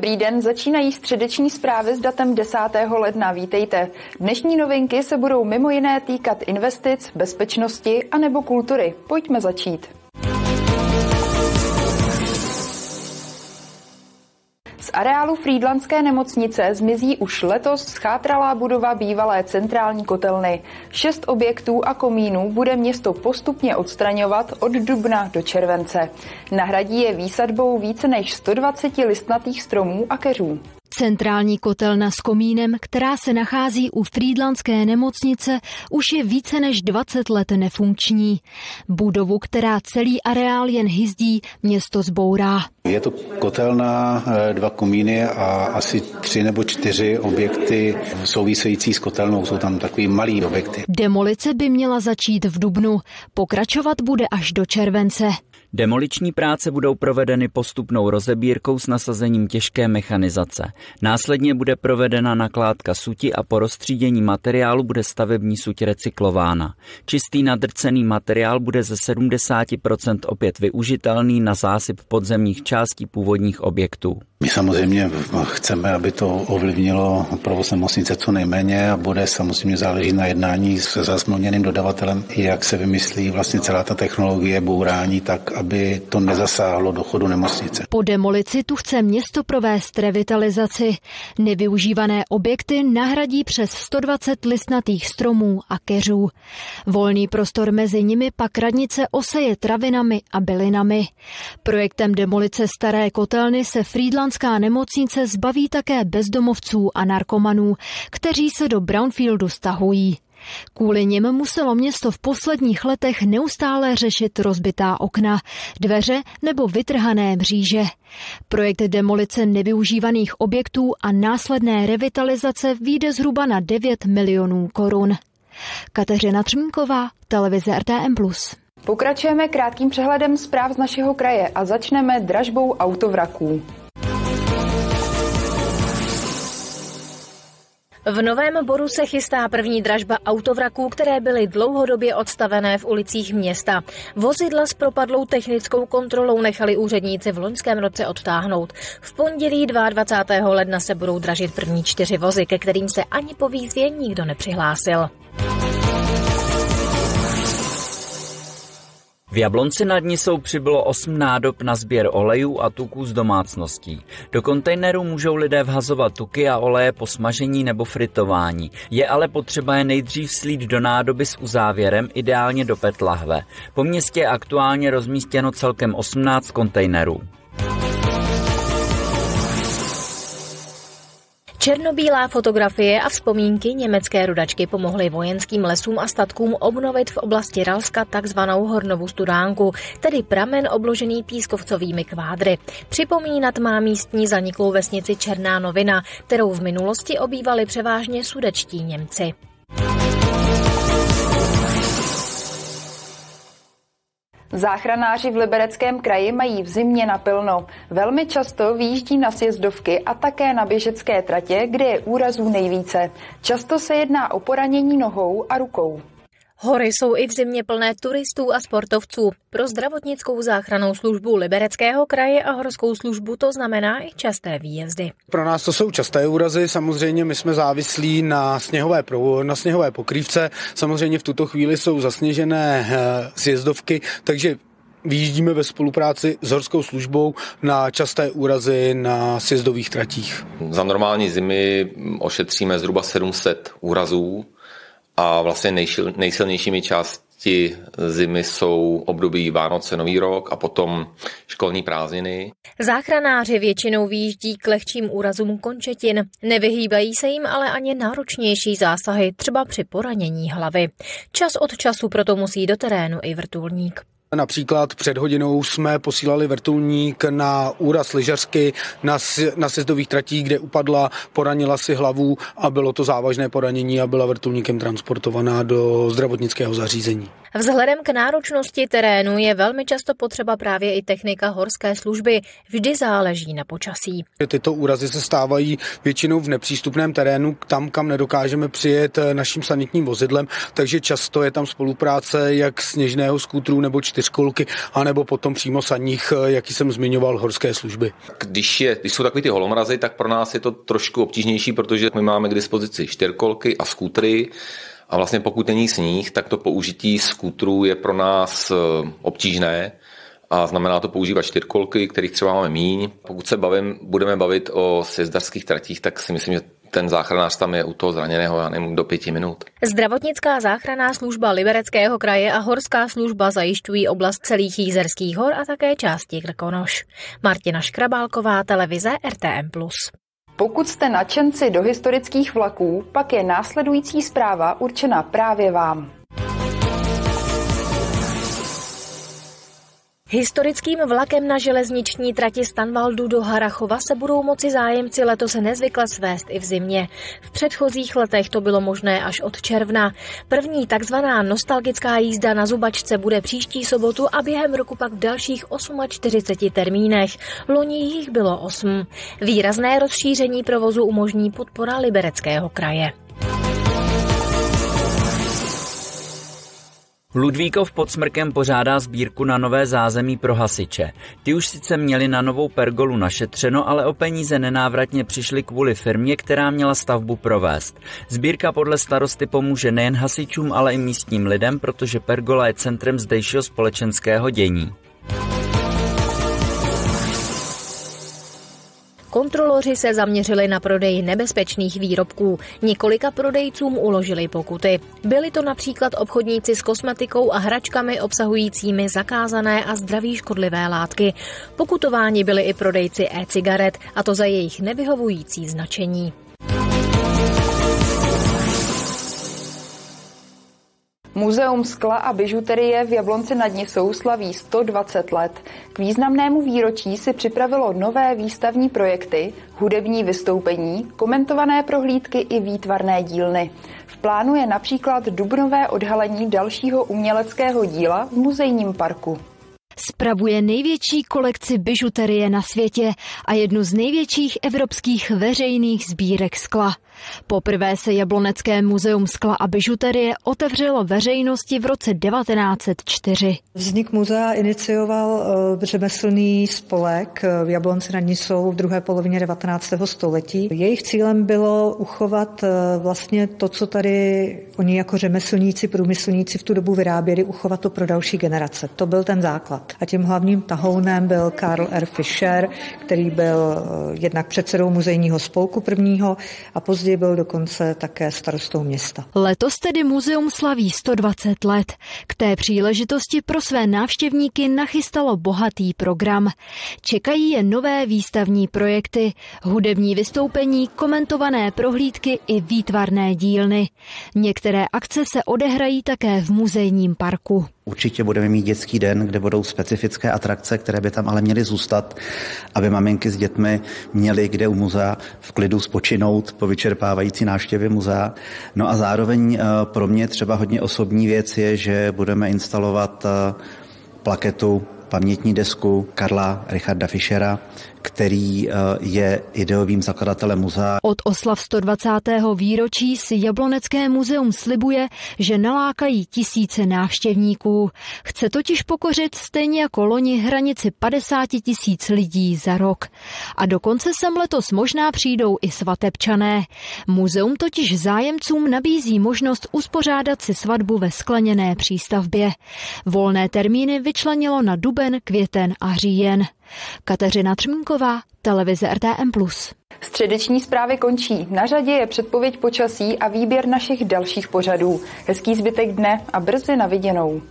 Dobrý den, začínají středeční zprávy s datem 10. ledna. Vítejte. Dnešní novinky se budou mimo jiné týkat investic, bezpečnosti a nebo kultury. Pojďme začít. Areálu Frýdlandské nemocnice zmizí už letos schátralá budova bývalé centrální kotelny. Šest objektů a komínů bude město postupně odstraňovat od dubna do července. Nahradí je výsadbou více než 120 listnatých stromů a keřů. Centrální kotelna s komínem, která se nachází u Frýdlandské nemocnice, už je více než 20 let nefunkční. Budovu, která celý areál jen hyzdí, město zbourá. Je to kotelna, eh, dva komíny a asi tři nebo čtyři objekty související s kotelnou. Jsou tam takový malý objekty. Demolice by měla začít v Dubnu. Pokračovat bude až do července. Demoliční práce budou provedeny postupnou rozebírkou s nasazením těžké mechanizace. Následně bude provedena nakládka suti a po rozstřídění materiálu bude stavební suť recyklována. Čistý nadrcený materiál bude ze 70% opět využitelný na zásyp podzemních částí původních objektů. My samozřejmě chceme, aby to ovlivnilo provoz nemocnice co nejméně a bude samozřejmě záležet na jednání se zasmluvněným dodavatelem, jak se vymyslí vlastně celá ta technologie bourání tak, aby to nezasáhlo do chodu nemocnice. Po demolici tu chce město provést revitalizaci. Nevyužívané objekty nahradí přes 120 listnatých stromů a keřů. Volný prostor mezi nimi pak radnice oseje travinami a bylinami. Projektem demolice staré kotelny se Friedlandská nemocnice zbaví také bezdomovců a narkomanů, kteří se do Brownfieldu stahují. Kvůli nim muselo město v posledních letech neustále řešit rozbitá okna, dveře nebo vytrhané mříže. Projekt demolice nevyužívaných objektů a následné revitalizace vyjde zhruba na 9 milionů korun. Kateřina Třmínková, televize RTM+. Pokračujeme krátkým přehledem zpráv z našeho kraje a začneme dražbou autovraků. V Novém Boru se chystá první dražba autovraků, které byly dlouhodobě odstavené v ulicích města. Vozidla s propadlou technickou kontrolou nechali úředníci v loňském roce odtáhnout. V pondělí 22. ledna se budou dražit první čtyři vozy, ke kterým se ani po výzvě nikdo nepřihlásil. V Jablonci nad ní jsou přibylo 8 nádob na sběr olejů a tuků z domácností. Do kontejnerů můžou lidé vhazovat tuky a oleje po smažení nebo fritování. Je ale potřeba je nejdřív slít do nádoby s uzávěrem, ideálně do PET lahve. Po městě je aktuálně rozmístěno celkem 18 kontejnerů. Černobílá fotografie a vzpomínky německé rudačky pomohly vojenským lesům a statkům obnovit v oblasti Ralska takzvanou Hornovu studánku, tedy pramen obložený pískovcovými kvádry. Připomínat má místní zaniklou vesnici Černá novina, kterou v minulosti obývali převážně sudečtí Němci. Záchranáři v Libereckém kraji mají v zimě napilno. Velmi často výjíždí na sjezdovky a také na běžecké tratě, kde je úrazů nejvíce. Často se jedná o poranění nohou a rukou. Hory jsou i v zimě plné turistů a sportovců. Pro zdravotnickou záchranou službu Libereckého kraje a horskou službu to znamená i časté výjezdy. Pro nás to jsou časté úrazy, samozřejmě my jsme závislí na sněhové, na sněhové pokrývce, samozřejmě v tuto chvíli jsou zasněžené eh, sjezdovky, takže Vyjíždíme ve spolupráci s horskou službou na časté úrazy na sjezdových tratích. Za normální zimy ošetříme zhruba 700 úrazů a vlastně nejšil, nejsilnějšími části zimy jsou období Vánoce, Nový rok a potom školní prázdniny. Záchranáři většinou výjíždí k lehčím úrazům končetin. Nevyhýbají se jim ale ani náročnější zásahy, třeba při poranění hlavy. Čas od času proto musí do terénu i vrtulník. Například před hodinou jsme posílali vrtulník na úraz lyžařky na, na sezdových tratích, kde upadla, poranila si hlavu a bylo to závažné poranění a byla vrtulníkem transportovaná do zdravotnického zařízení. Vzhledem k náročnosti terénu je velmi často potřeba právě i technika horské služby. Vždy záleží na počasí. Tyto úrazy se stávají většinou v nepřístupném terénu, tam, kam nedokážeme přijet naším sanitním vozidlem, takže často je tam spolupráce jak sněžného skútru nebo čtyř čtyřkolky, anebo potom přímo saních, jaký jsem zmiňoval, horské služby. Když, je, když jsou takový ty holomrazy, tak pro nás je to trošku obtížnější, protože my máme k dispozici čtyřkolky a skútry, a vlastně pokud není sníh, tak to použití skútrů je pro nás obtížné a znamená to používat čtyřkolky, kterých třeba máme míň. Pokud se bavím, budeme bavit o sjezdařských tratích, tak si myslím, že ten záchranář tam je u toho zraněného, já nevím, do pěti minut. Zdravotnická záchranná služba Libereckého kraje a horská služba zajišťují oblast celých Jízerských hor a také části Krkonoš. Martina Škrabálková, televize RTM+. Pokud jste nadšenci do historických vlaků, pak je následující zpráva určena právě vám. Historickým vlakem na železniční trati Stanvaldu do Harachova se budou moci zájemci letos nezvykle svést i v zimě. V předchozích letech to bylo možné až od června. První takzvaná nostalgická jízda na zubačce bude příští sobotu a během roku pak v dalších 48 termínech. Loni jich bylo 8. Výrazné rozšíření provozu umožní podpora Libereckého kraje. Ludvíkov pod smrkem pořádá sbírku na nové zázemí pro hasiče. Ty už sice měli na novou pergolu našetřeno, ale o peníze nenávratně přišli kvůli firmě, která měla stavbu provést. Sbírka podle starosty pomůže nejen hasičům, ale i místním lidem, protože pergola je centrem zdejšího společenského dění. Kontroloři se zaměřili na prodej nebezpečných výrobků. Několika prodejcům uložili pokuty. Byli to například obchodníci s kosmetikou a hračkami obsahujícími zakázané a zdraví škodlivé látky. Pokutováni byli i prodejci e-cigaret, a to za jejich nevyhovující značení. Muzeum skla a bižuterie v Jablonci nad Nisou slaví 120 let. K významnému výročí si připravilo nové výstavní projekty, hudební vystoupení, komentované prohlídky i výtvarné dílny. V plánu je například dubnové odhalení dalšího uměleckého díla v muzejním parku. Spravuje největší kolekci bižuterie na světě a jednu z největších evropských veřejných sbírek skla. Poprvé se Jablonecké muzeum skla a bižuterie otevřelo veřejnosti v roce 1904. Vznik muzea inicioval eh, řemeslný spolek eh, v Jablonci nad Nisou v druhé polovině 19. století. Jejich cílem bylo uchovat eh, vlastně to, co tady oni jako řemeslníci, průmyslníci v tu dobu vyráběli, uchovat to pro další generace. To byl ten základ. A tím hlavním tahounem byl Karl R. Fischer, který byl jednak předsedou muzejního spolku prvního a Později byl dokonce také starostou města. Letos tedy muzeum slaví 120 let. K té příležitosti pro své návštěvníky nachystalo bohatý program. Čekají je nové výstavní projekty, hudební vystoupení, komentované prohlídky i výtvarné dílny. Některé akce se odehrají také v muzejním parku. Určitě budeme mít dětský den, kde budou specifické atrakce, které by tam ale měly zůstat, aby maminky s dětmi měly kde u muzea v klidu spočinout po vyčerpávající návštěvě muzea. No a zároveň eh, pro mě třeba hodně osobní věc je, že budeme instalovat eh, plaketu pamětní desku Karla Richarda Fischera, který eh, je ideovým zakladatelem muzea. Od oslav 120. výročí si Jablonecké muzeum slibuje, že nalákají tisíce návštěvníků. Chce totiž pokořit stejně jako loni hranici 50 tisíc lidí za rok. A dokonce sem letos možná přijdou i svatebčané. Muzeum totiž zájemcům nabízí možnost uspořádat si svatbu ve skleněné přístavbě. Volné termíny vyčlenilo na duben, květen a říjen. Kateřina Třmínková, televize RTM+. Středeční zprávy končí. Na řadě je předpověď počasí a výběr našich dalších pořadů. Hezký zbytek dne a brzy na viděnou.